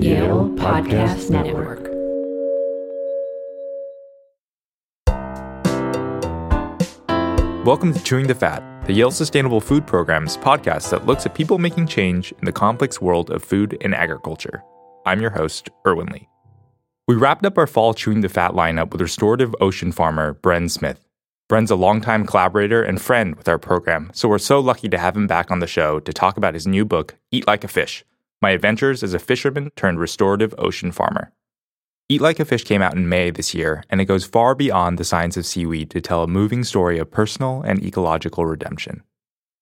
Yale Podcast Network. Welcome to Chewing the Fat, the Yale Sustainable Food Program's podcast that looks at people making change in the complex world of food and agriculture. I'm your host, Erwin Lee. We wrapped up our fall Chewing the Fat lineup with restorative ocean farmer Bren Smith. Bren's a longtime collaborator and friend with our program, so we're so lucky to have him back on the show to talk about his new book, Eat Like a Fish My Adventures as a Fisherman Turned Restorative Ocean Farmer. Eat Like a Fish came out in May this year, and it goes far beyond the science of seaweed to tell a moving story of personal and ecological redemption.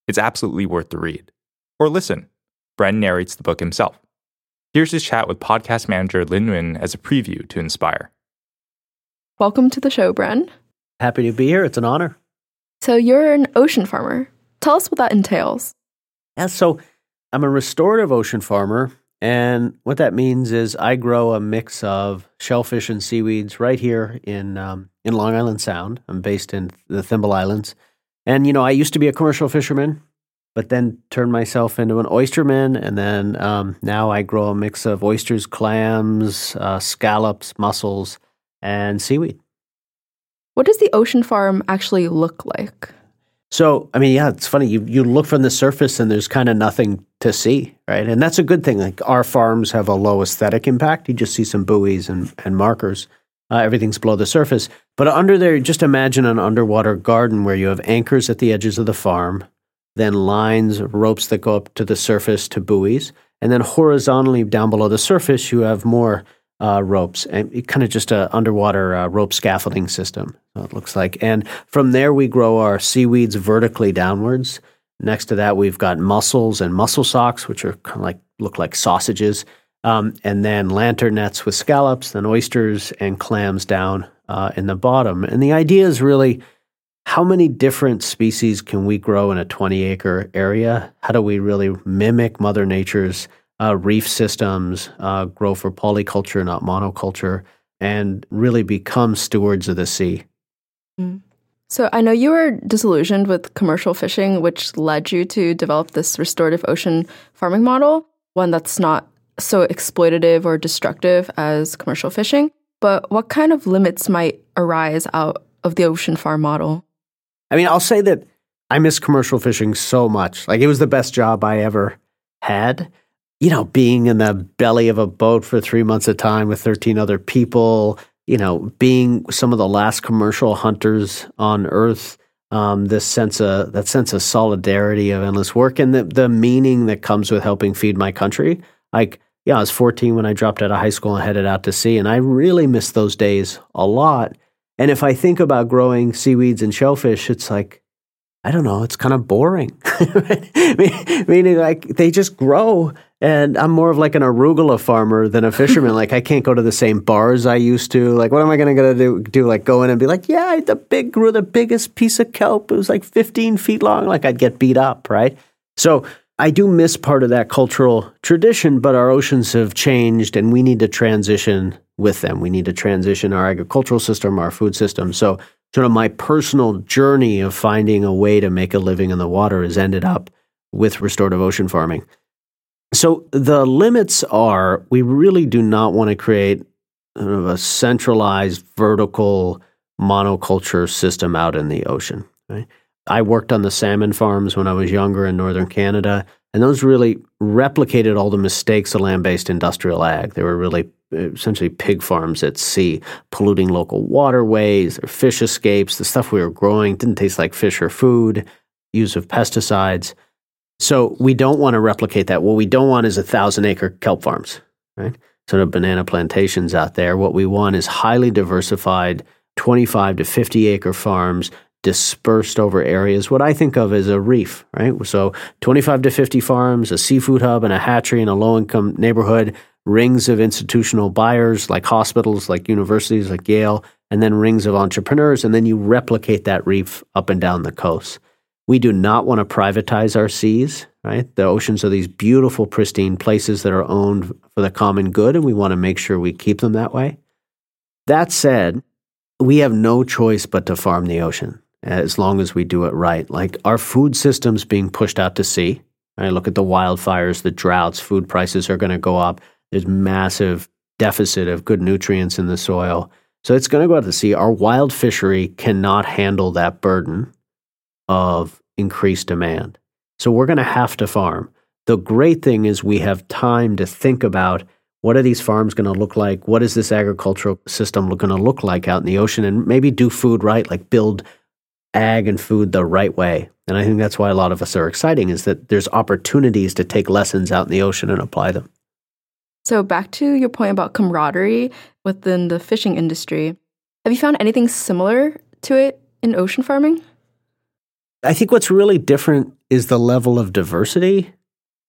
It's absolutely worth the read. Or listen. Bren narrates the book himself. Here's his chat with podcast manager Lin Nguyen as a preview to inspire. Welcome to the show, Bren. Happy to be here. It's an honor. So, you're an ocean farmer. Tell us what that entails. Yeah, so I'm a restorative ocean farmer. And what that means is I grow a mix of shellfish and seaweeds right here in, um, in Long Island Sound. I'm based in the Thimble Islands. And, you know, I used to be a commercial fisherman, but then turned myself into an oysterman. And then um, now I grow a mix of oysters, clams, uh, scallops, mussels, and seaweed. What does the ocean farm actually look like? So, I mean, yeah, it's funny. You you look from the surface and there's kind of nothing to see, right? And that's a good thing. Like our farms have a low aesthetic impact. You just see some buoys and, and markers. Uh, everything's below the surface. But under there, just imagine an underwater garden where you have anchors at the edges of the farm, then lines, ropes that go up to the surface to buoys, and then horizontally down below the surface, you have more uh, ropes and kind of just a underwater uh, rope scaffolding system. it looks like, and from there we grow our seaweeds vertically downwards. Next to that, we've got mussels and mussel socks, which are kind of like look like sausages, um, and then lantern nets with scallops, then oysters and clams down uh, in the bottom. And the idea is really how many different species can we grow in a 20 acre area? How do we really mimic Mother Nature's uh, reef systems, uh, grow for polyculture, not monoculture, and really become stewards of the sea. Mm. So I know you were disillusioned with commercial fishing, which led you to develop this restorative ocean farming model, one that's not so exploitative or destructive as commercial fishing. But what kind of limits might arise out of the ocean farm model? I mean, I'll say that I miss commercial fishing so much. Like it was the best job I ever had you know, being in the belly of a boat for three months at time with 13 other people, you know, being some of the last commercial hunters on earth, um, this sense of that sense of solidarity of endless work and the, the meaning that comes with helping feed my country. Like, yeah, I was 14 when I dropped out of high school and headed out to sea, and I really miss those days a lot. And if I think about growing seaweeds and shellfish, it's like, I don't know, it's kind of boring. Meaning, like, they just grow and I'm more of like an arugula farmer than a fisherman. like I can't go to the same bars I used to. Like what am I going to do? Do like go in and be like, yeah, the big grew the biggest piece of kelp. It was like 15 feet long. Like I'd get beat up, right? So I do miss part of that cultural tradition, but our oceans have changed, and we need to transition with them. We need to transition our agricultural system, our food system. So sort of my personal journey of finding a way to make a living in the water has ended up with restorative ocean farming. So the limits are we really do not want to create sort of a centralized vertical monoculture system out in the ocean. Right? I worked on the salmon farms when I was younger in northern Canada, and those really replicated all the mistakes of land based industrial ag. They were really uh, essentially pig farms at sea, polluting local waterways, their fish escapes, the stuff we were growing didn't taste like fish or food, use of pesticides. So we don't want to replicate that. What we don't want is a thousand acre kelp farms, right? Sort of banana plantations out there. What we want is highly diversified 25 to 50 acre farms dispersed over areas, what I think of as a reef, right? So 25 to 50 farms, a seafood hub and a hatchery in a low income neighborhood, rings of institutional buyers like hospitals, like universities, like Yale, and then rings of entrepreneurs. And then you replicate that reef up and down the coast. We do not want to privatize our seas, right? The oceans are these beautiful, pristine places that are owned for the common good, and we want to make sure we keep them that way. That said, we have no choice but to farm the ocean as long as we do it right. Like our food systems being pushed out to sea. I look at the wildfires, the droughts, food prices are going to go up. There's massive deficit of good nutrients in the soil. So it's going to go out to sea. Our wild fishery cannot handle that burden of increased demand. So we're going to have to farm. The great thing is we have time to think about what are these farms going to look like? What is this agricultural system going to look like out in the ocean? And maybe do food right, like build ag and food the right way. And I think that's why a lot of us are exciting is that there's opportunities to take lessons out in the ocean and apply them. So back to your point about camaraderie within the fishing industry. Have you found anything similar to it in ocean farming? I think what's really different is the level of diversity.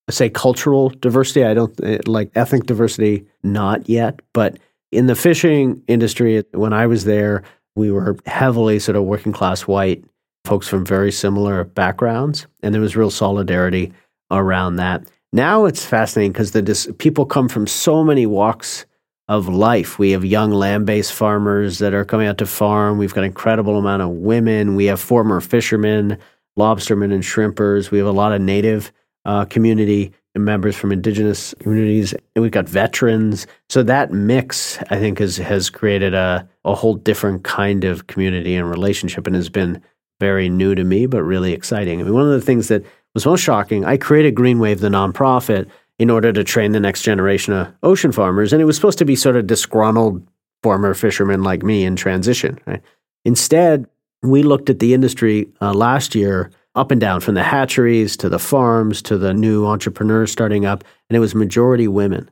I Say cultural diversity. I don't eh, like ethnic diversity, not yet. But in the fishing industry, when I was there, we were heavily sort of working class white folks from very similar backgrounds. And there was real solidarity around that. Now it's fascinating because the dis- people come from so many walks of life. We have young land-based farmers that are coming out to farm. We've got an incredible amount of women. We have former fishermen, lobstermen, and shrimpers. We have a lot of native uh, community members from indigenous communities, and we've got veterans. So that mix, I think, has has created a a whole different kind of community and relationship, and has been very new to me, but really exciting. I mean, one of the things that was most shocking, I created Greenwave, the nonprofit, in order to train the next generation of ocean farmers. And it was supposed to be sort of disgruntled former fishermen like me in transition. Right? Instead, we looked at the industry uh, last year up and down from the hatcheries to the farms to the new entrepreneurs starting up, and it was majority women.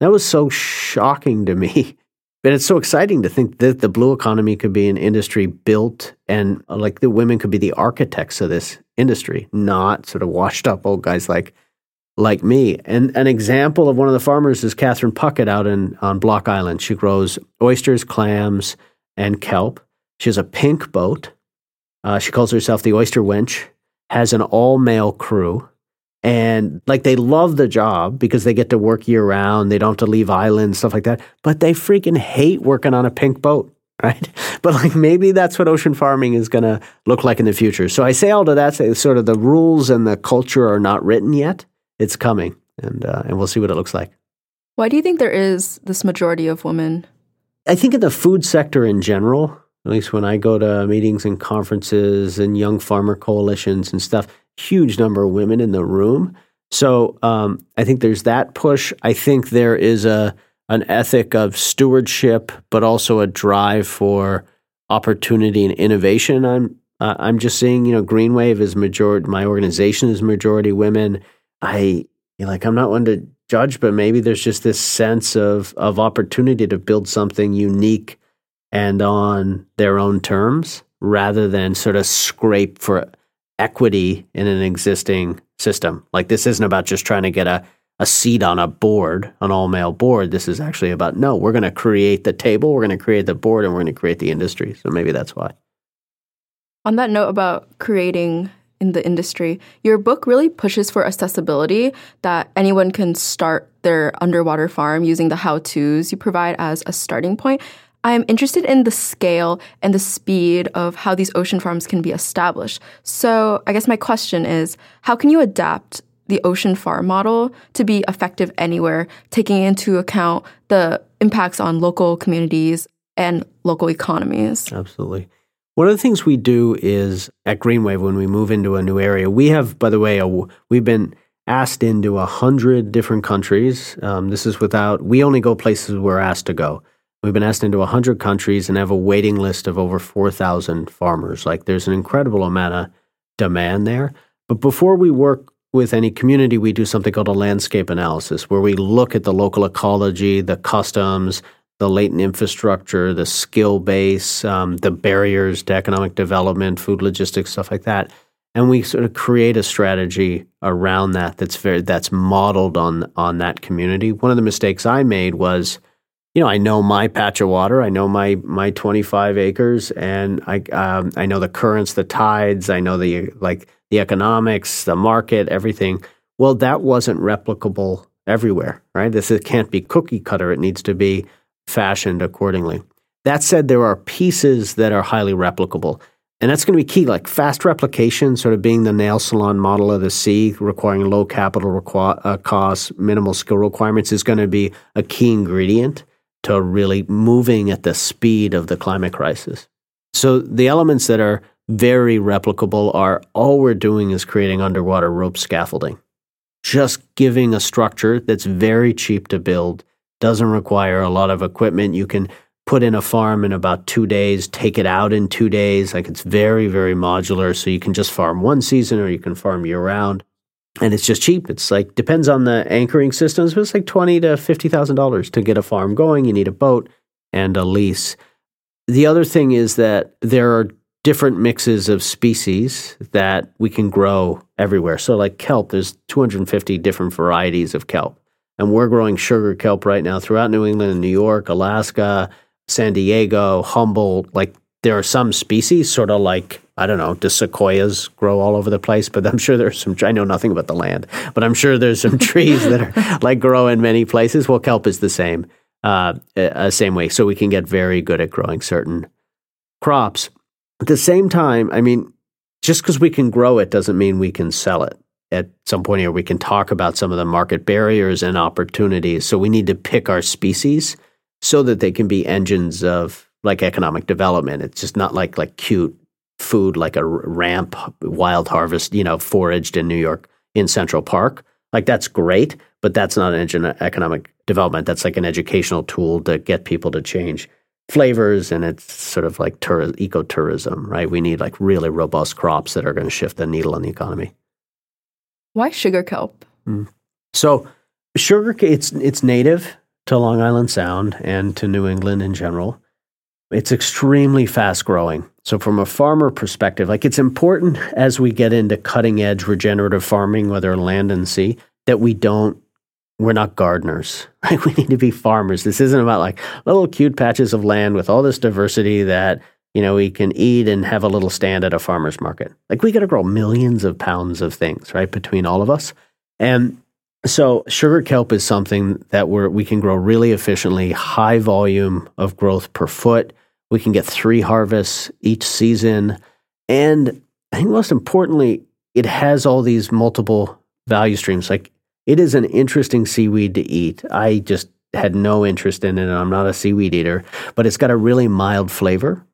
That was so shocking to me. But it's so exciting to think that the blue economy could be an industry built and uh, like the women could be the architects of this industry, not sort of washed up old guys like like me. And an example of one of the farmers is Catherine Puckett out in on Block Island. She grows oysters, clams, and kelp. She has a pink boat. Uh, she calls herself the Oyster Wench. Has an all male crew, and like they love the job because they get to work year round. They don't have to leave islands, stuff like that. But they freaking hate working on a pink boat right? But like maybe that's what ocean farming is going to look like in the future. So I say all to that, sort of the rules and the culture are not written yet. It's coming, and uh, and we'll see what it looks like. Why do you think there is this majority of women? I think in the food sector in general, at least when I go to meetings and conferences and young farmer coalitions and stuff, huge number of women in the room. So um, I think there's that push. I think there is a an ethic of stewardship, but also a drive for opportunity and innovation. I'm uh, I'm just seeing, you know, Green Wave is majority. My organization is majority women. I like I'm not one to judge, but maybe there's just this sense of of opportunity to build something unique and on their own terms, rather than sort of scrape for equity in an existing system. Like this isn't about just trying to get a a seat on a board, an all male board. This is actually about no, we're going to create the table, we're going to create the board, and we're going to create the industry. So maybe that's why. On that note about creating in the industry, your book really pushes for accessibility that anyone can start their underwater farm using the how to's you provide as a starting point. I'm interested in the scale and the speed of how these ocean farms can be established. So, I guess my question is how can you adapt the ocean farm model to be effective anywhere, taking into account the impacts on local communities and local economies. Absolutely. One of the things we do is at Greenwave when we move into a new area, we have, by the way, a, we've been asked into a hundred different countries. Um, this is without we only go places we're asked to go. We've been asked into a hundred countries and have a waiting list of over four thousand farmers. Like there's an incredible amount of demand there. But before we work with any community, we do something called a landscape analysis, where we look at the local ecology, the customs, the latent infrastructure, the skill base, um, the barriers to economic development, food logistics, stuff like that, and we sort of create a strategy around that that's very that's modeled on on that community. One of the mistakes I made was, you know, I know my patch of water, I know my my 25 acres, and I um, I know the currents, the tides, I know the like the economics, the market, everything. Well, that wasn't replicable everywhere, right? This it can't be cookie cutter. It needs to be fashioned accordingly. That said, there are pieces that are highly replicable. And that's going to be key, like fast replication, sort of being the nail salon model of the sea, requiring low capital requ- uh, costs, minimal skill requirements, is going to be a key ingredient to really moving at the speed of the climate crisis. So the elements that are very replicable are all we're doing is creating underwater rope scaffolding. Just giving a structure that's very cheap to build, doesn't require a lot of equipment. You can put in a farm in about two days, take it out in two days. Like it's very, very modular. So you can just farm one season or you can farm year round. And it's just cheap. It's like depends on the anchoring systems, but it's like twenty to fifty thousand dollars to get a farm going. You need a boat and a lease. The other thing is that there are different mixes of species that we can grow everywhere. So like kelp, there's 250 different varieties of kelp. And we're growing sugar kelp right now throughout New England and New York, Alaska, San Diego, Humboldt, like there are some species, sort of like, I don't know, do sequoias grow all over the place? But I'm sure there's some, I know nothing about the land, but I'm sure there's some trees that are like grow in many places. Well, kelp is the same, uh, uh, same way. So we can get very good at growing certain crops. At the same time, I mean, just because we can grow it doesn't mean we can sell it. At some point here, we can talk about some of the market barriers and opportunities. So we need to pick our species so that they can be engines of like economic development. It's just not like like cute food like a ramp wild harvest, you know, foraged in New York in Central Park. Like that's great, but that's not an engine of economic development. That's like an educational tool to get people to change flavors and it's sort of like tour- ecotourism, right? We need like really robust crops that are going to shift the needle in the economy. Why sugar kelp? Mm. So sugar it's it's native to Long Island Sound and to New England in general. It's extremely fast growing. So, from a farmer perspective, like it's important as we get into cutting edge regenerative farming, whether land and sea, that we don't, we're not gardeners, right? We need to be farmers. This isn't about like little cute patches of land with all this diversity that, you know, we can eat and have a little stand at a farmer's market. Like we got to grow millions of pounds of things, right, between all of us. And so sugar kelp is something that we we can grow really efficiently, high volume of growth per foot. We can get three harvests each season. And I think most importantly, it has all these multiple value streams. Like it is an interesting seaweed to eat. I just had no interest in it. I'm not a seaweed eater, but it's got a really mild flavor,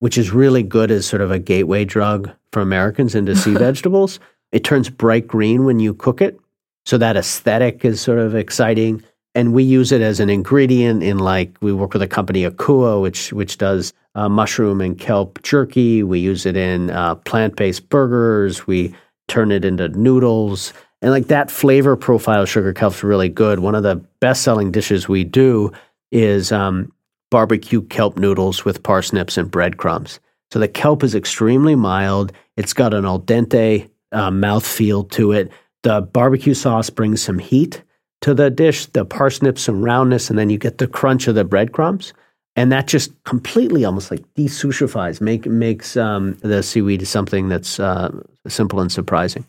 which is really good as sort of a gateway drug for Americans into sea vegetables. It turns bright green when you cook it, so that aesthetic is sort of exciting. And we use it as an ingredient in like we work with a company Akua, which which does uh, mushroom and kelp jerky. We use it in uh, plant based burgers. We turn it into noodles. And like that flavor profile of sugar kelp is really good. One of the best selling dishes we do is um, barbecue kelp noodles with parsnips and breadcrumbs. So the kelp is extremely mild. It's got an al dente uh, mouth feel to it. The barbecue sauce brings some heat to the dish, the parsnips, some roundness, and then you get the crunch of the breadcrumbs. And that just completely almost like desushifies, make, makes um, the seaweed something that's uh, simple and surprising.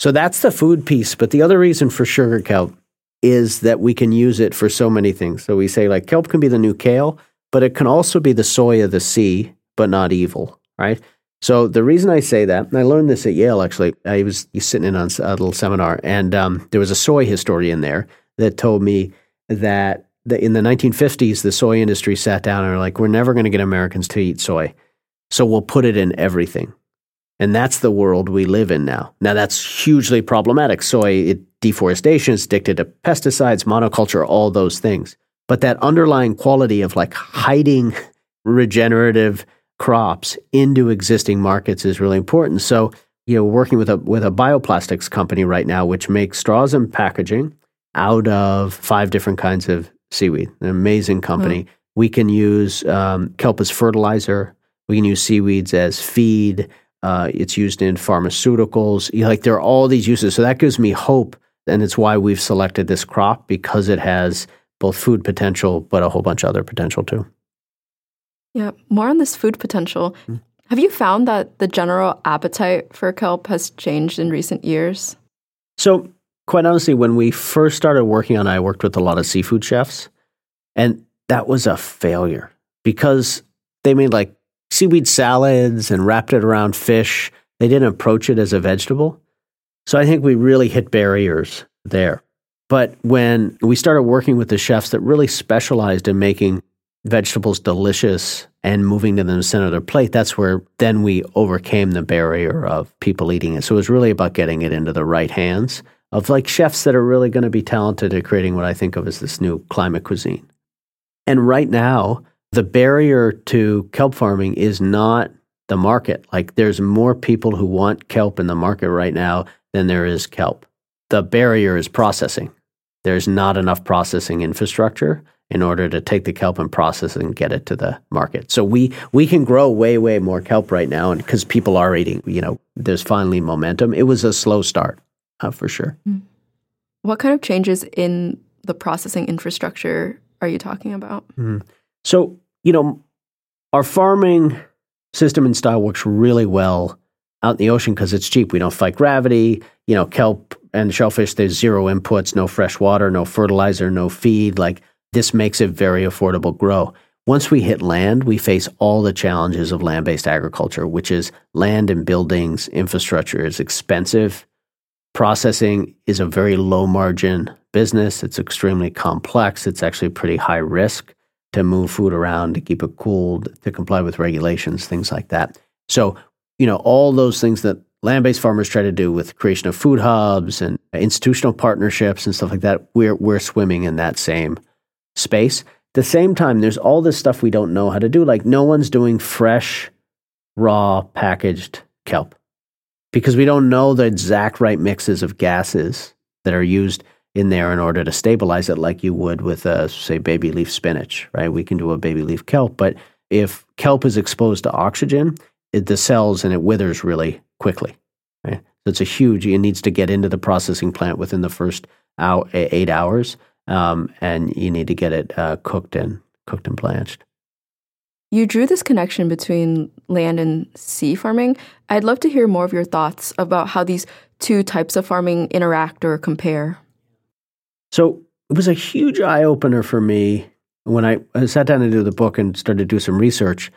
So that's the food piece. But the other reason for sugar kelp is that we can use it for so many things. So we say like kelp can be the new kale, but it can also be the soy of the sea, but not evil, right? So the reason I say that, and I learned this at Yale actually. I was sitting in on a little seminar, and um, there was a soy historian there that told me that the, in the 1950s, the soy industry sat down and were like, "We're never going to get Americans to eat soy, so we'll put it in everything." And that's the world we live in now. Now that's hugely problematic. Soy, it, deforestation, is addicted to pesticides, monoculture, all those things. But that underlying quality of like hiding regenerative crops into existing markets is really important. So, you know, working with a with a bioplastics company right now, which makes straws and packaging out of five different kinds of seaweed. An amazing company. Mm. We can use um, kelp as fertilizer. We can use seaweeds as feed. Uh, it's used in pharmaceuticals. You know, like there are all these uses. So that gives me hope, and it's why we've selected this crop because it has both food potential, but a whole bunch of other potential too. Yeah, more on this food potential. Mm. Have you found that the general appetite for kelp has changed in recent years? So, quite honestly, when we first started working on it, I worked with a lot of seafood chefs, and that was a failure because they made like seaweed salads and wrapped it around fish. They didn't approach it as a vegetable. So I think we really hit barriers there. But when we started working with the chefs that really specialized in making vegetables delicious and moving to the center of their plate, that's where then we overcame the barrier of people eating it. So it was really about getting it into the right hands of like chefs that are really going to be talented at creating what I think of as this new climate cuisine. And right now, the barrier to kelp farming is not the market. Like there's more people who want kelp in the market right now than there is kelp. The barrier is processing. There's not enough processing infrastructure in order to take the kelp and process it and get it to the market. So we we can grow way way more kelp right now, and because people are eating, you know, there's finally momentum. It was a slow start, uh, for sure. Mm. What kind of changes in the processing infrastructure are you talking about? Mm. So you know, our farming system and style works really well out in the ocean because it's cheap. We don't fight gravity. You know, kelp and shellfish. There's zero inputs, no fresh water, no fertilizer, no feed. Like this makes it very affordable grow. Once we hit land, we face all the challenges of land based agriculture, which is land and buildings, infrastructure is expensive. Processing is a very low margin business. It's extremely complex. It's actually pretty high risk to move food around, to keep it cooled, to comply with regulations, things like that. So, you know, all those things that land based farmers try to do with creation of food hubs and institutional partnerships and stuff like that, we're, we're swimming in that same space. At the same time, there's all this stuff we don't know how to do. Like no one's doing fresh, raw, packaged kelp because we don't know the exact right mixes of gases that are used in there in order to stabilize it, like you would with, uh, say, baby leaf spinach, right? We can do a baby leaf kelp, but if kelp is exposed to oxygen, it, the cells and it withers really quickly. Right? So it's a huge. It needs to get into the processing plant within the first hour, eight hours, um, and you need to get it uh, cooked and cooked and blanched. You drew this connection between land and sea farming. I'd love to hear more of your thoughts about how these two types of farming interact or compare. So it was a huge eye opener for me when I, sat down to do the book and started to do some research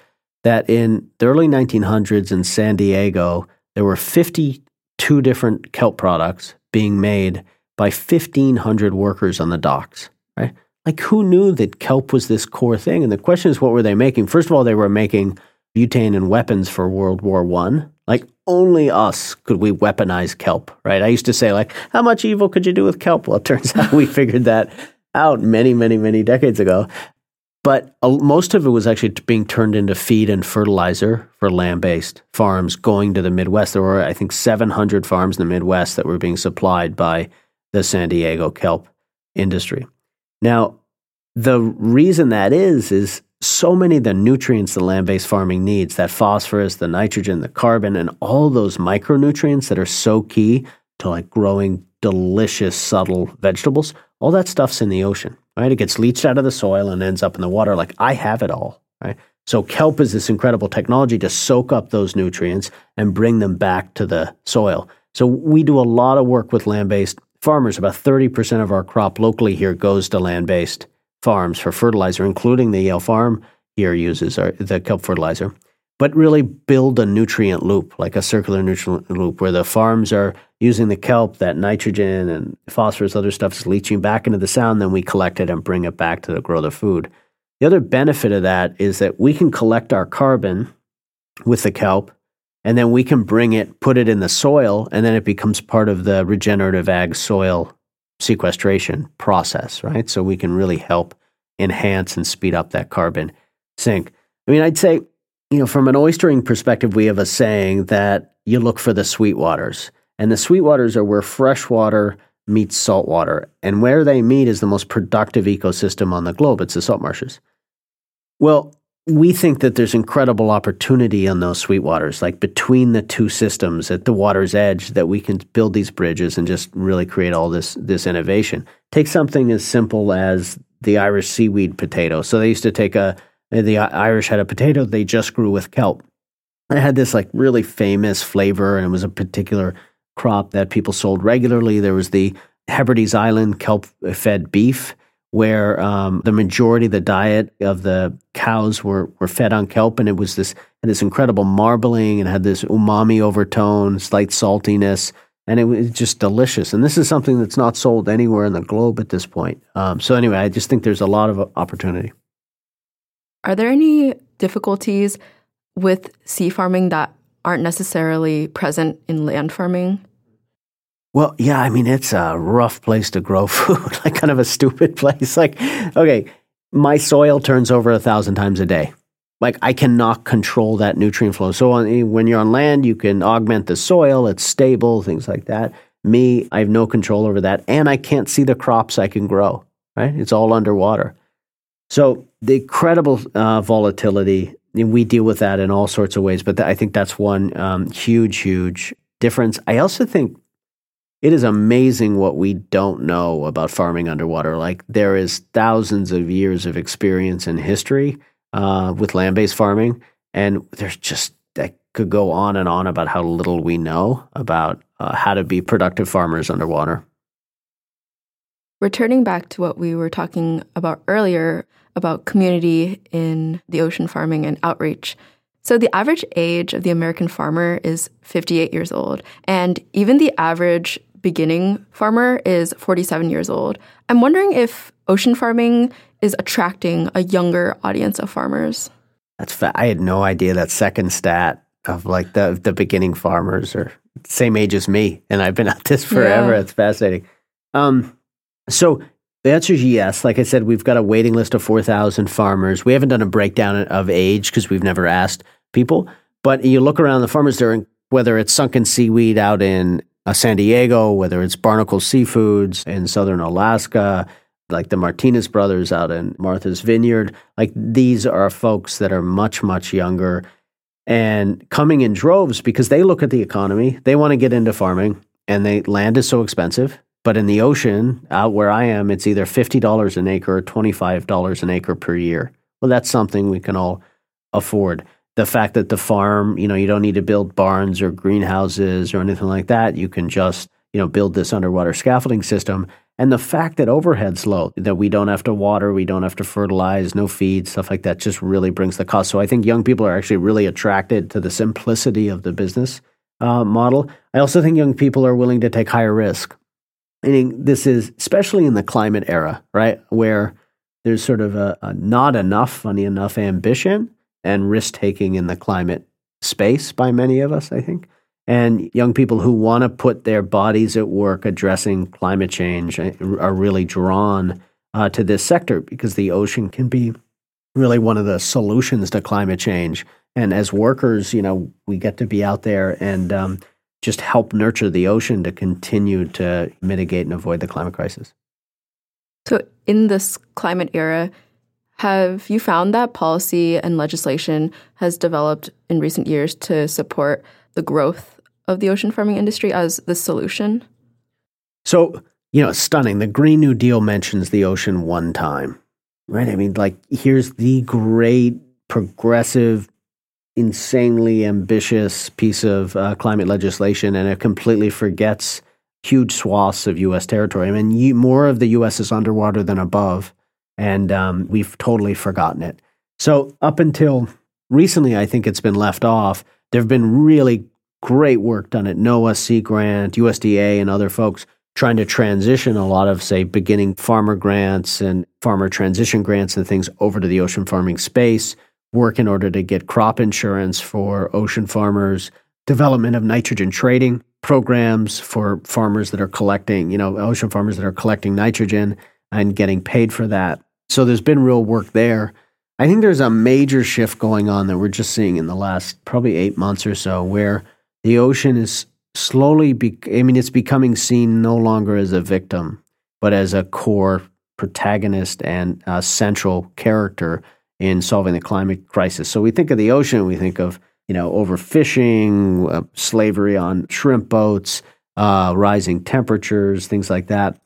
that in the early 1900s in San Diego, there were 52 different kelp products being made by 1,500 workers on the docks, right? Like, who knew that kelp was this core thing? And the question is, what were they making? First of all, they were making butane and weapons for World War One. Like, only us could we weaponize kelp, right? I used to say, like, how much evil could you do with kelp? Well, it turns out we figured that out many, many, many decades ago. But uh, most of it was actually being turned into feed and fertilizer for land based farms going to the Midwest. There were, I think, 700 farms in the Midwest that were being supplied by the San Diego kelp industry. Now, the reason that is, is so many of the nutrients that land based farming needs that phosphorus, the nitrogen, the carbon, and all those micronutrients that are so key to like growing delicious, subtle vegetables, all that stuff's in the ocean right? It gets leached out of the soil and ends up in the water. Like I have it all, right? So kelp is this incredible technology to soak up those nutrients and bring them back to the soil. So we do a lot of work with land-based farmers. About 30% of our crop locally here goes to land-based farms for fertilizer, including the Yale Farm here uses our, the kelp fertilizer. But really build a nutrient loop, like a circular nutrient loop, where the farms are using the kelp, that nitrogen and phosphorus, other stuff is leaching back into the sound. Then we collect it and bring it back to grow the food. The other benefit of that is that we can collect our carbon with the kelp, and then we can bring it, put it in the soil, and then it becomes part of the regenerative ag soil sequestration process, right? So we can really help enhance and speed up that carbon sink. I mean, I'd say, you know, from an oystering perspective, we have a saying that you look for the sweet waters. And the sweet waters are where freshwater meets saltwater. And where they meet is the most productive ecosystem on the globe. It's the salt marshes. Well, we think that there's incredible opportunity on those sweetwaters, like between the two systems at the water's edge, that we can build these bridges and just really create all this this innovation. Take something as simple as the Irish seaweed potato. So they used to take a the Irish had a potato they just grew with kelp. It had this like really famous flavor, and it was a particular crop that people sold regularly. There was the Hebrides Island kelp fed beef, where um, the majority of the diet of the cows were, were fed on kelp, and it was this had this incredible marbling and had this umami overtone, slight saltiness, and it was just delicious. And this is something that's not sold anywhere in the globe at this point. Um, so anyway, I just think there's a lot of opportunity. Are there any difficulties with sea farming that aren't necessarily present in land farming? Well, yeah, I mean, it's a rough place to grow food, like kind of a stupid place. Like, okay, my soil turns over a thousand times a day. Like, I cannot control that nutrient flow. So, on, when you're on land, you can augment the soil, it's stable, things like that. Me, I have no control over that. And I can't see the crops I can grow, right? It's all underwater. So, the incredible uh, volatility, we deal with that in all sorts of ways. But th- I think that's one um, huge, huge difference. I also think it is amazing what we don't know about farming underwater. Like there is thousands of years of experience and history uh, with land-based farming, and there's just that could go on and on about how little we know about uh, how to be productive farmers underwater. Returning back to what we were talking about earlier about community in the ocean farming and outreach. So, the average age of the American farmer is 58 years old, and even the average beginning farmer is 47 years old. I'm wondering if ocean farming is attracting a younger audience of farmers. That's fa- I had no idea that second stat of like the the beginning farmers are same age as me, and I've been at this forever. Yeah. It's fascinating. Um, so the answer is yes. Like I said, we've got a waiting list of 4,000 farmers. We haven't done a breakdown of age because we've never asked people. But you look around the farmers, there, whether it's sunken seaweed out in uh, San Diego, whether it's Barnacle Seafoods in southern Alaska, like the Martinez brothers out in Martha's Vineyard, like these are folks that are much, much younger and coming in droves because they look at the economy. They want to get into farming and they land is so expensive. But in the ocean, out where I am, it's either $50 an acre or $25 an acre per year. Well, that's something we can all afford the fact that the farm, you know, you don't need to build barns or greenhouses or anything like that. You can just, you know, build this underwater scaffolding system. And the fact that overhead's low, that we don't have to water, we don't have to fertilize, no feed, stuff like that, just really brings the cost. So I think young people are actually really attracted to the simplicity of the business uh, model. I also think young people are willing to take higher risk. Think this is especially in the climate era, right, where there's sort of a, a not enough, funny enough, ambition and risk taking in the climate space by many of us, I think. And young people who want to put their bodies at work addressing climate change uh, are really drawn uh, to this sector because the ocean can be really one of the solutions to climate change. And as workers, you know, we get to be out there and um, just help nurture the ocean to continue to mitigate and avoid the climate crisis. So, in this climate era, have you found that policy and legislation has developed in recent years to support the growth of the ocean farming industry as the solution? So, you know, stunning. The Green New Deal mentions the ocean one time, right? I mean, like, here's the great progressive, insanely ambitious piece of uh, climate legislation, and it completely forgets huge swaths of U.S. territory. I mean, you, more of the U.S. is underwater than above and um, we've totally forgotten it. So up until recently, I think it's been left off. There have been really great work done at NOAA, Sea Grant, USDA, and other folks trying to transition a lot of, say, beginning farmer grants and farmer transition grants and things over to the ocean farming space, work in order to get crop insurance for ocean farmers, development of nitrogen trading programs for farmers that are collecting, you know, ocean farmers that are collecting nitrogen and getting paid for that. So there's been real work there. I think there's a major shift going on that we're just seeing in the last probably eight months or so, where the ocean is slowly, be- I mean, it's becoming seen no longer as a victim, but as a core protagonist and uh, central character in solving the climate crisis. So we think of the ocean, we think of you know overfishing, uh, slavery on shrimp boats, uh, rising temperatures, things like that.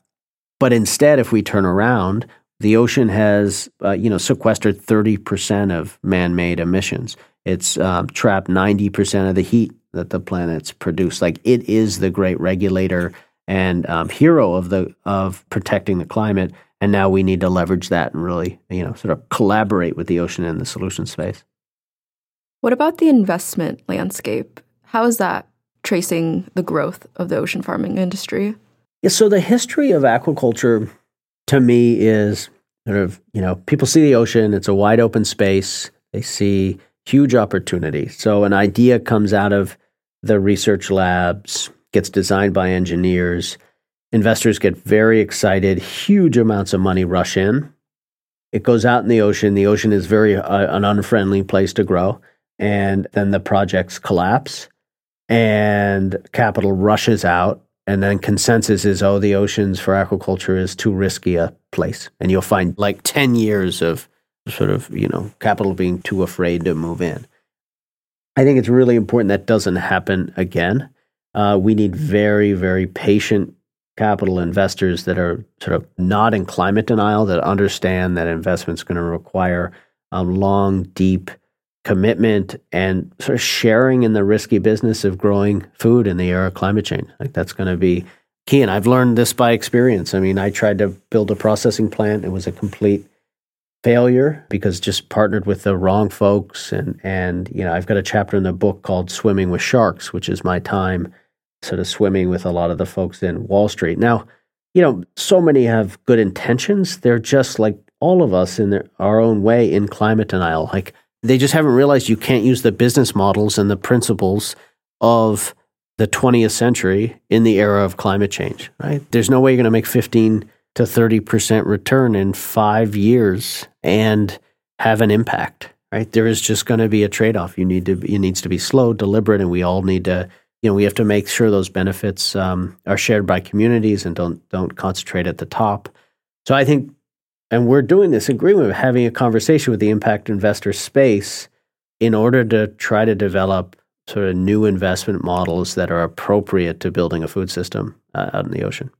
But instead, if we turn around, the ocean has, uh, you know, sequestered 30% of man-made emissions. It's um, trapped 90% of the heat that the planet's produced. Like it is the great regulator and um, hero of the of protecting the climate. and now we need to leverage that and really, you know, sort of collaborate with the ocean in the solution space. What about the investment landscape? How is that tracing the growth of the ocean farming industry? Yeah, so the history of aquaculture to me is sort of, you know, people see the ocean, it's a wide open space, they see huge opportunity. So an idea comes out of the research labs, gets designed by engineers, investors get very excited, huge amounts of money rush in. It goes out in the ocean. The ocean is very uh, an unfriendly place to grow, and then the projects collapse, and capital rushes out, and then consensus is, oh, the oceans for aquaculture is too risky a place, and you'll find like ten years of sort of you know capital being too afraid to move in. I think it's really important that doesn't happen again. Uh, we need very, very patient capital investors that are sort of not in climate denial, that understand that investment's going to require a long, deep commitment and sort of sharing in the risky business of growing food in the era of climate change. Like that's going to be key. And I've learned this by experience. I mean, I tried to build a processing plant. It was a complete failure because just partnered with the wrong folks and and you know I've got a chapter in the book called Swimming with Sharks which is my time sort of swimming with a lot of the folks in Wall Street. Now, you know, so many have good intentions. They're just like all of us in their, our own way in climate denial. Like they just haven't realized you can't use the business models and the principles of the 20th century in the era of climate change, right? There's no way you're going to make 15 to 30% return in 5 years and have an impact, right? There is just going to be a trade-off. You need to it needs to be slow, deliberate and we all need to you know, we have to make sure those benefits um, are shared by communities and don't don't concentrate at the top. So I think, and we're doing this agreement, of having a conversation with the impact investor space in order to try to develop sort of new investment models that are appropriate to building a food system uh, out in the ocean.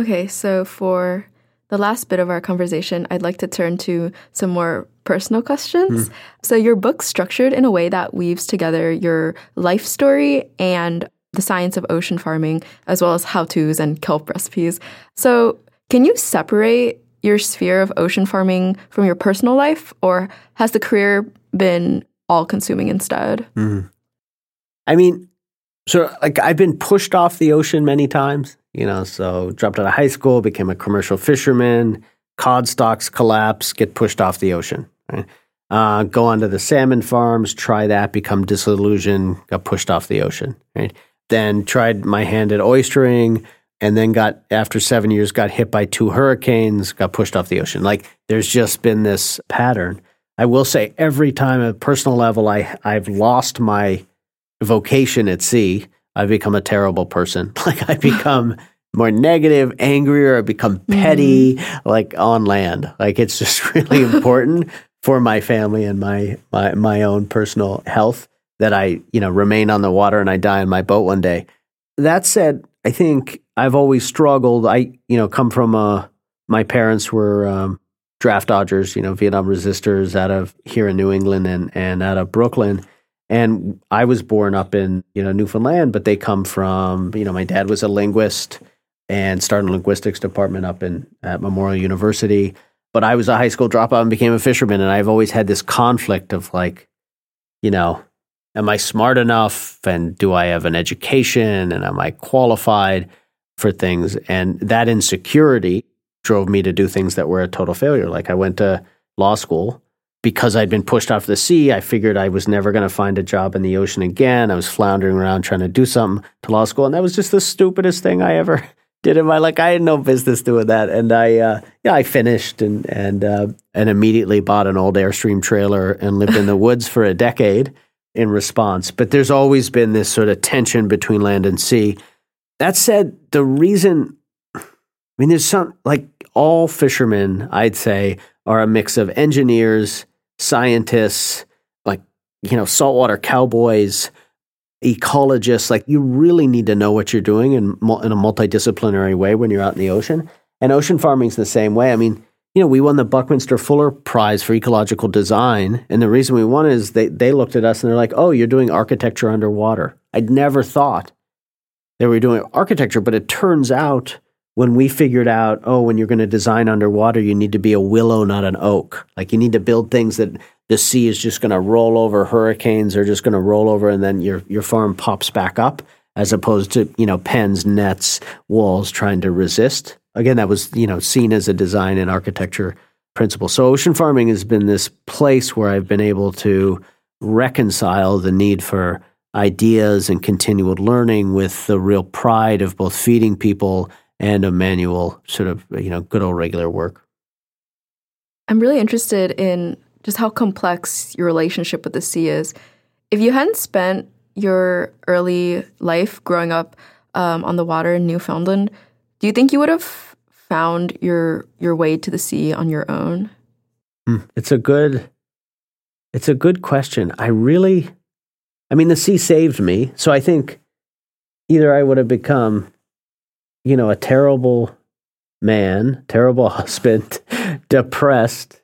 Okay, so for the last bit of our conversation, I'd like to turn to some more personal questions. Mm. So, your book's structured in a way that weaves together your life story and the science of ocean farming, as well as how to's and kelp recipes. So, can you separate your sphere of ocean farming from your personal life, or has the career been all consuming instead? Mm. I mean, so like I've been pushed off the ocean many times you know, so dropped out of high school, became a commercial fisherman, cod stocks collapse, get pushed off the ocean. Right? Uh, go onto the salmon farms, try that, become disillusioned, got pushed off the ocean. Right? Then tried my hand at oystering, and then got after seven years got hit by two hurricanes, got pushed off the ocean. Like there's just been this pattern. I will say every time at a personal level, I I've lost my vocation at sea. i've become a terrible person. Like I become more negative, angrier, I become petty, mm-hmm. like on land. Like it's just really important for my family and my, my my own personal health that I, you know, remain on the water and I die in my boat one day. That said, I think I've always struggled. I, you know, come from a my parents were um, draft dodgers, you know, Vietnam resistors out of here in New England and and out of Brooklyn. And I was born up in, you know, Newfoundland, but they come from, you know, my dad was a linguist and started a linguistics department up in at Memorial University. But I was a high school dropout and became a fisherman. And I've always had this conflict of like, you know, am I smart enough? And do I have an education? And am I qualified for things? And that insecurity drove me to do things that were a total failure. Like I went to law school because I'd been pushed off the sea, I figured I was never going to find a job in the ocean again. I was floundering around trying to do something to law school, and that was just the stupidest thing I ever did in my like I had no business doing that. And I uh, yeah, I finished and and uh, and immediately bought an old Airstream trailer and lived in the woods for a decade in response. But there's always been this sort of tension between land and sea. That said, the reason I mean there's some like all fishermen, I'd say, are a mix of engineers scientists, like, you know, saltwater cowboys, ecologists. Like, you really need to know what you're doing in, in a multidisciplinary way when you're out in the ocean. And ocean farming's the same way. I mean, you know, we won the Buckminster Fuller Prize for Ecological Design. And the reason we won is they, they looked at us and they're like, oh, you're doing architecture underwater. I'd never thought they were doing architecture, but it turns out when we figured out, oh, when you're going to design underwater, you need to be a willow, not an oak. Like you need to build things that the sea is just going to roll over, hurricanes are just going to roll over, and then your your farm pops back up, as opposed to you know pens, nets, walls trying to resist. Again, that was you know seen as a design and architecture principle. So ocean farming has been this place where I've been able to reconcile the need for ideas and continual learning with the real pride of both feeding people and a manual sort of you know good old regular work. I'm really interested in just how complex your relationship with the sea is. If you hadn't spent your early life growing up um, on the water in Newfoundland, do you think you would have found your your way to the sea on your own? Hmm, it's a good it's a good question. I really I mean the sea saved me. So I think either I would have become you know, a terrible man, terrible husband, depressed,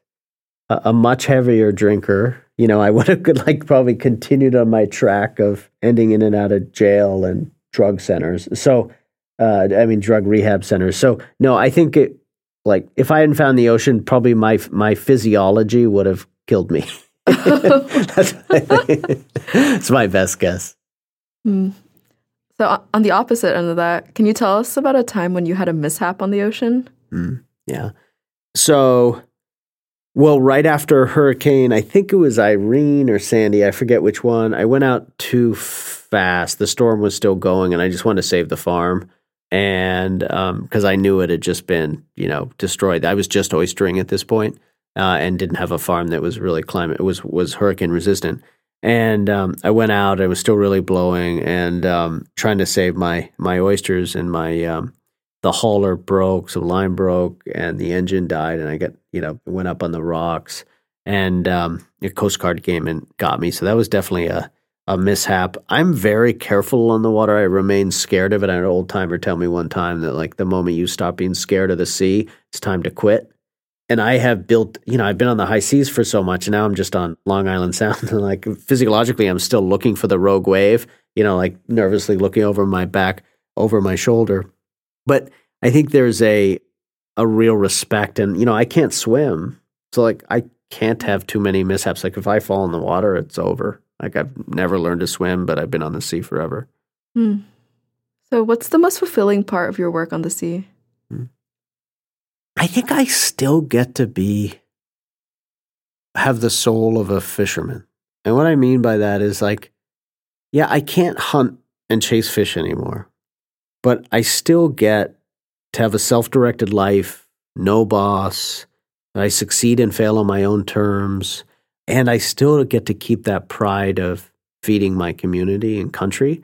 a, a, much heavier drinker. You know, I would have could like probably continued on my track of ending in and out of jail and drug centers. So, uh, I mean, drug rehab centers. So, no, I think it like if I hadn't found the ocean, probably my my physiology would have killed me. That's, That's my best guess. Mm. So, on the opposite end of that, can you tell us about a time when you had a mishap on the ocean? Mm, yeah. So, well, right after hurricane, I think it was Irene or Sandy, I forget which one, I went out too fast. The storm was still going, and I just wanted to save the farm. And because um, I knew it had just been, you know, destroyed. I was just oystering at this point, uh, and didn't have a farm that was really climate was was hurricane resistant. And um, I went out. It was still really blowing, and um, trying to save my my oysters. And my um, the hauler broke, so line broke, and the engine died. And I got you know went up on the rocks, and um, a Coast Guard came and got me. So that was definitely a a mishap. I'm very careful on the water. I remain scared of it. I had an old timer tell me one time that like the moment you stop being scared of the sea, it's time to quit and I have built, you know, I've been on the high seas for so much, and now I'm just on Long Island Sound. and like physiologically, I'm still looking for the rogue wave, you know, like nervously looking over my back, over my shoulder. But I think there's a a real respect, and you know, I can't swim, so like I can't have too many mishaps. Like if I fall in the water, it's over. Like I've never learned to swim, but I've been on the sea forever. Hmm. So, what's the most fulfilling part of your work on the sea? Hmm. I think I still get to be have the soul of a fisherman. And what I mean by that is like, yeah, I can't hunt and chase fish anymore, but I still get to have a self directed life, no boss. I succeed and fail on my own terms. And I still get to keep that pride of feeding my community and country.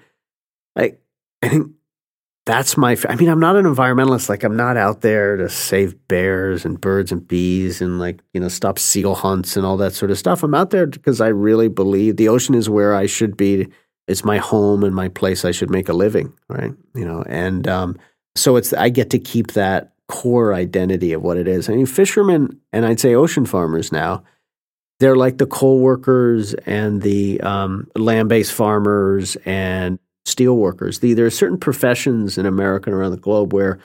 I, I think that's my i mean i'm not an environmentalist. Like i'm not out there to save bears and birds and bees and like you know stop seal hunts and all that sort of stuff. I'm out there because i really believe the ocean is where i should be. It's my home and my place i should make a living right? You know and um, so it's i get to keep that core identity of what it is. I mean fishermen and i'd say ocean farmers now they're like the coal workers and the um, land-based farmers and steel workers. The, there are certain professions in America and around the globe where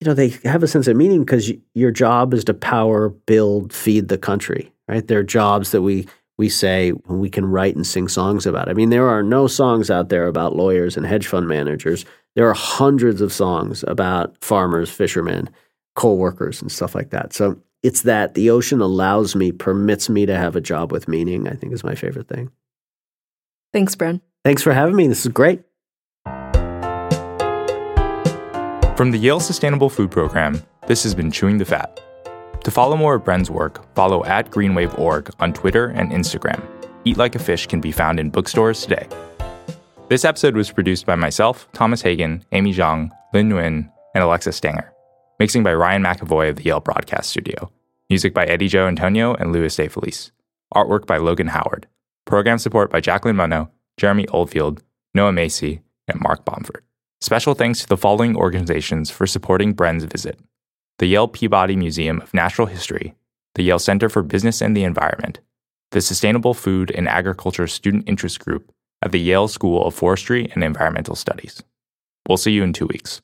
you know they have a sense of meaning because your job is to power, build, feed the country. Right? They're jobs that we we say we can write and sing songs about. I mean, there are no songs out there about lawyers and hedge fund managers. There are hundreds of songs about farmers, fishermen, coal workers, and stuff like that. So it's that the ocean allows me, permits me to have a job with meaning. I think is my favorite thing. Thanks, Bren. Thanks for having me. This is great. From the Yale Sustainable Food Program, this has been Chewing the Fat. To follow more of Bren's work, follow at greenwave.org on Twitter and Instagram. Eat Like a Fish can be found in bookstores today. This episode was produced by myself, Thomas Hagen, Amy Zhang, Lin Nguyen, and Alexa Stanger. Mixing by Ryan McAvoy of the Yale Broadcast Studio. Music by Eddie Joe Antonio and Louis De Felice. Artwork by Logan Howard. Program support by Jacqueline Munno Jeremy Oldfield, Noah Macy, and Mark Bomford. Special thanks to the following organizations for supporting Bren's visit the Yale Peabody Museum of Natural History, the Yale Center for Business and the Environment, the Sustainable Food and Agriculture Student Interest Group at the Yale School of Forestry and Environmental Studies. We'll see you in two weeks.